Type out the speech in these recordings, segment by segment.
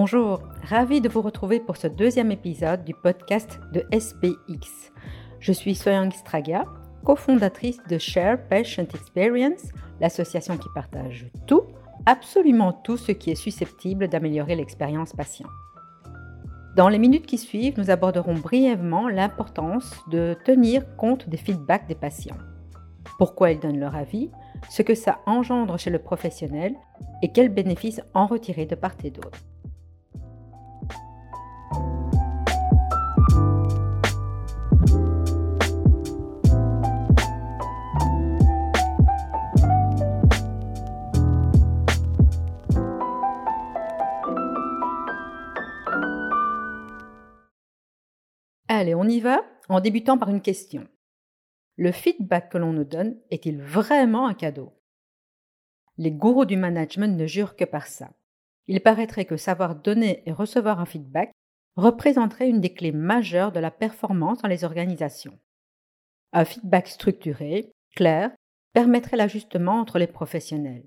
Bonjour, ravi de vous retrouver pour ce deuxième épisode du podcast de SPX. Je suis Soyang Straga, cofondatrice de Share Patient Experience, l'association qui partage tout, absolument tout ce qui est susceptible d'améliorer l'expérience patient. Dans les minutes qui suivent, nous aborderons brièvement l'importance de tenir compte des feedbacks des patients. Pourquoi ils donnent leur avis, ce que ça engendre chez le professionnel et quels bénéfices en retirer de part et d'autre. Allez, on y va en débutant par une question. Le feedback que l'on nous donne est-il vraiment un cadeau? Les gourous du management ne jurent que par ça. Il paraîtrait que savoir donner et recevoir un feedback représenterait une des clés majeures de la performance dans les organisations. Un feedback structuré, clair, permettrait l'ajustement entre les professionnels.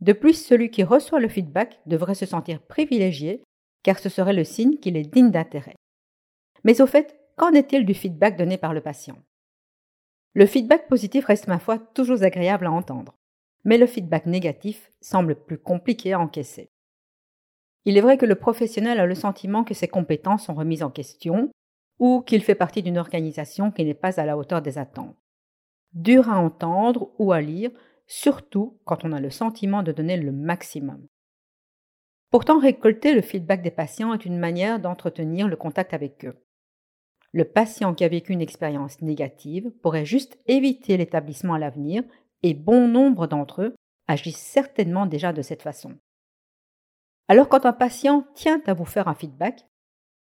De plus, celui qui reçoit le feedback devrait se sentir privilégié car ce serait le signe qu'il est digne d'intérêt. Mais au fait, Qu'en est-il du feedback donné par le patient? Le feedback positif reste ma foi toujours agréable à entendre, mais le feedback négatif semble plus compliqué à encaisser. Il est vrai que le professionnel a le sentiment que ses compétences sont remises en question ou qu'il fait partie d'une organisation qui n'est pas à la hauteur des attentes. Dur à entendre ou à lire, surtout quand on a le sentiment de donner le maximum. Pourtant, récolter le feedback des patients est une manière d'entretenir le contact avec eux. Le patient qui a vécu une expérience négative pourrait juste éviter l'établissement à l'avenir et bon nombre d'entre eux agissent certainement déjà de cette façon. Alors quand un patient tient à vous faire un feedback,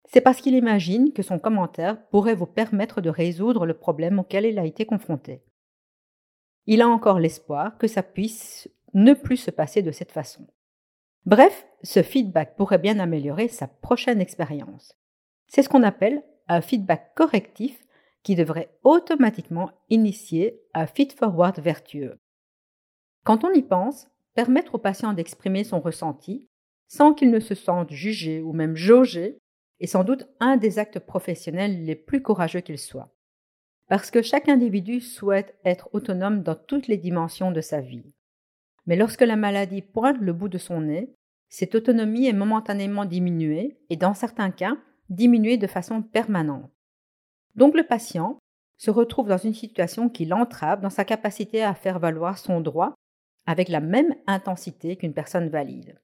c'est parce qu'il imagine que son commentaire pourrait vous permettre de résoudre le problème auquel il a été confronté. Il a encore l'espoir que ça puisse ne plus se passer de cette façon. Bref, ce feedback pourrait bien améliorer sa prochaine expérience. C'est ce qu'on appelle un feedback correctif qui devrait automatiquement initier un feed-forward vertueux. Quand on y pense, permettre au patient d'exprimer son ressenti sans qu'il ne se sente jugé ou même jaugé est sans doute un des actes professionnels les plus courageux qu'il soit. Parce que chaque individu souhaite être autonome dans toutes les dimensions de sa vie. Mais lorsque la maladie pointe le bout de son nez, cette autonomie est momentanément diminuée et dans certains cas, diminuer de façon permanente. Donc le patient se retrouve dans une situation qui l'entrave dans sa capacité à faire valoir son droit avec la même intensité qu'une personne valide.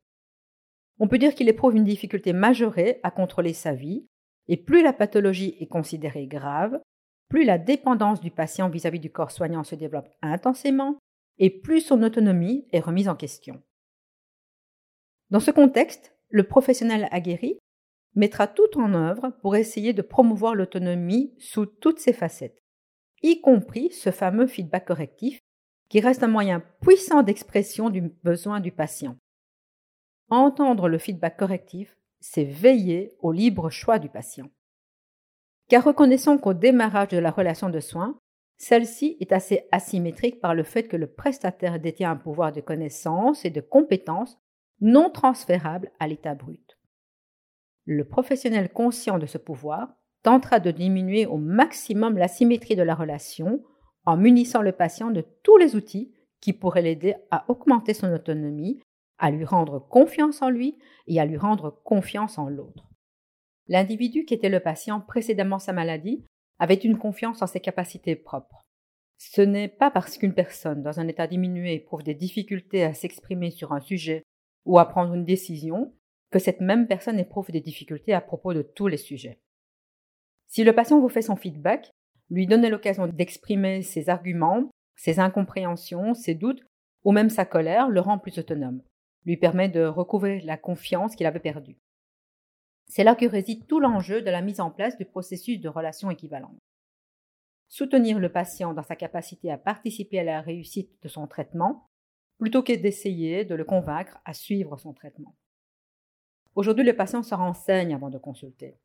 On peut dire qu'il éprouve une difficulté majorée à contrôler sa vie, et plus la pathologie est considérée grave, plus la dépendance du patient vis-à-vis du corps soignant se développe intensément, et plus son autonomie est remise en question. Dans ce contexte, le professionnel aguerri mettra tout en œuvre pour essayer de promouvoir l'autonomie sous toutes ses facettes, y compris ce fameux feedback correctif qui reste un moyen puissant d'expression du besoin du patient. Entendre le feedback correctif, c'est veiller au libre choix du patient. Car reconnaissons qu'au démarrage de la relation de soins, celle-ci est assez asymétrique par le fait que le prestataire détient un pouvoir de connaissance et de compétence non transférable à l'état brut. Le professionnel conscient de ce pouvoir tentera de diminuer au maximum la symétrie de la relation en munissant le patient de tous les outils qui pourraient l'aider à augmenter son autonomie, à lui rendre confiance en lui et à lui rendre confiance en l'autre. L'individu qui était le patient précédemment sa maladie avait une confiance en ses capacités propres. Ce n'est pas parce qu'une personne dans un état diminué éprouve des difficultés à s'exprimer sur un sujet ou à prendre une décision que cette même personne éprouve des difficultés à propos de tous les sujets. Si le patient vous fait son feedback, lui donnez l'occasion d'exprimer ses arguments, ses incompréhensions, ses doutes ou même sa colère le rend plus autonome, lui permet de recouvrer la confiance qu'il avait perdue. C'est là que réside tout l'enjeu de la mise en place du processus de relation équivalente. Soutenir le patient dans sa capacité à participer à la réussite de son traitement, plutôt que d'essayer de le convaincre à suivre son traitement. Aujourd'hui, le patient se renseigne avant de consulter.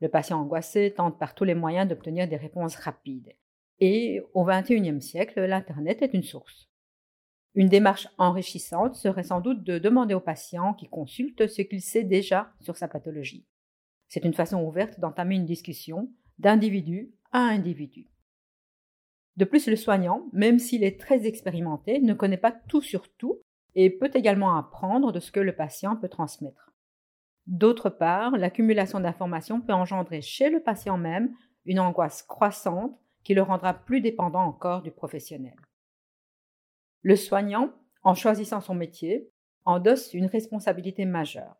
Le patient angoissé tente par tous les moyens d'obtenir des réponses rapides. Et au XXIe siècle, l'Internet est une source. Une démarche enrichissante serait sans doute de demander au patient qui consulte ce qu'il sait déjà sur sa pathologie. C'est une façon ouverte d'entamer une discussion d'individu à individu. De plus, le soignant, même s'il est très expérimenté, ne connaît pas tout sur tout et peut également apprendre de ce que le patient peut transmettre. D'autre part, l'accumulation d'informations peut engendrer chez le patient même une angoisse croissante qui le rendra plus dépendant encore du professionnel. Le soignant, en choisissant son métier, endosse une responsabilité majeure,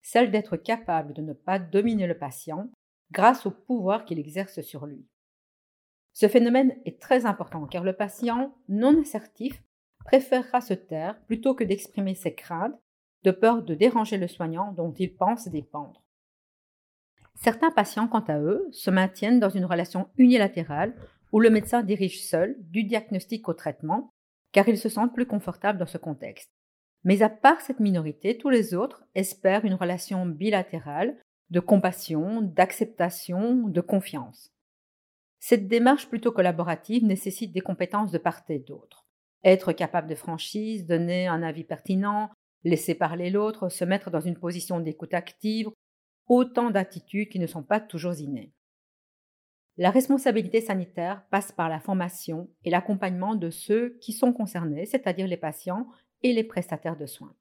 celle d'être capable de ne pas dominer le patient grâce au pouvoir qu'il exerce sur lui. Ce phénomène est très important car le patient non assertif préférera se taire plutôt que d'exprimer ses craintes de peur de déranger le soignant dont il pense dépendre. Certains patients, quant à eux, se maintiennent dans une relation unilatérale où le médecin dirige seul du diagnostic au traitement car ils se sentent plus confortables dans ce contexte. Mais à part cette minorité, tous les autres espèrent une relation bilatérale de compassion, d'acceptation, de confiance. Cette démarche plutôt collaborative nécessite des compétences de part et d'autre. Être capable de franchise, donner un avis pertinent, laisser parler l'autre, se mettre dans une position d'écoute active, autant d'attitudes qui ne sont pas toujours innées. La responsabilité sanitaire passe par la formation et l'accompagnement de ceux qui sont concernés, c'est-à-dire les patients et les prestataires de soins.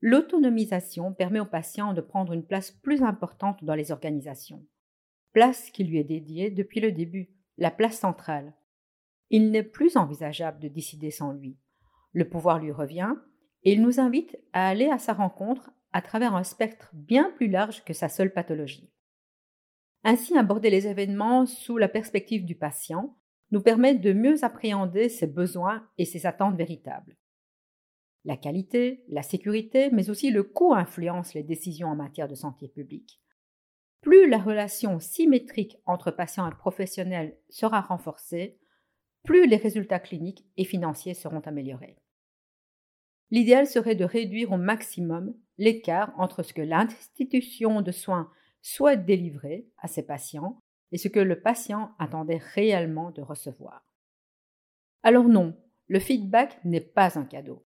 L'autonomisation permet aux patients de prendre une place plus importante dans les organisations, place qui lui est dédiée depuis le début, la place centrale. Il n'est plus envisageable de décider sans lui. Le pouvoir lui revient et il nous invite à aller à sa rencontre à travers un spectre bien plus large que sa seule pathologie. Ainsi, aborder les événements sous la perspective du patient nous permet de mieux appréhender ses besoins et ses attentes véritables. La qualité, la sécurité, mais aussi le coût influencent les décisions en matière de santé publique. Plus la relation symétrique entre patient et professionnel sera renforcée, plus les résultats cliniques et financiers seront améliorés. L'idéal serait de réduire au maximum l'écart entre ce que l'institution de soins souhaite délivrer à ses patients et ce que le patient attendait réellement de recevoir. Alors non, le feedback n'est pas un cadeau,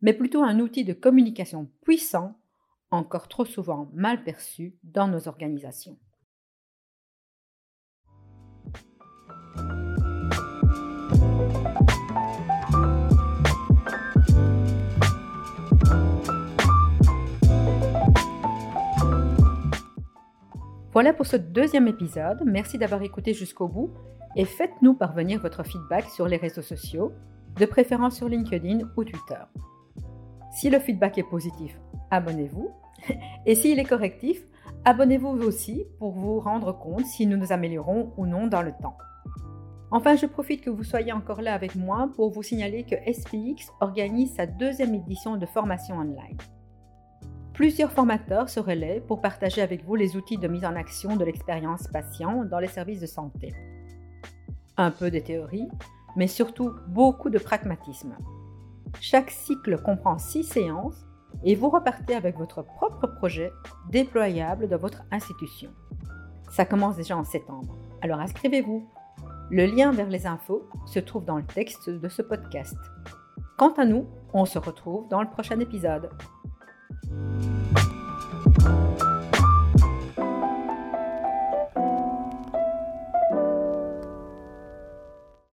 mais plutôt un outil de communication puissant, encore trop souvent mal perçu dans nos organisations. Voilà pour ce deuxième épisode. Merci d'avoir écouté jusqu'au bout et faites-nous parvenir votre feedback sur les réseaux sociaux, de préférence sur LinkedIn ou Twitter. Si le feedback est positif, abonnez-vous. Et s'il est correctif, abonnez-vous aussi pour vous rendre compte si nous nous améliorons ou non dans le temps. Enfin, je profite que vous soyez encore là avec moi pour vous signaler que SPX organise sa deuxième édition de formation online. Plusieurs formateurs se relaient pour partager avec vous les outils de mise en action de l'expérience patient dans les services de santé. Un peu de théorie, mais surtout beaucoup de pragmatisme. Chaque cycle comprend six séances et vous repartez avec votre propre projet déployable dans votre institution. Ça commence déjà en septembre, alors inscrivez-vous. Le lien vers les infos se trouve dans le texte de ce podcast. Quant à nous, on se retrouve dans le prochain épisode. Música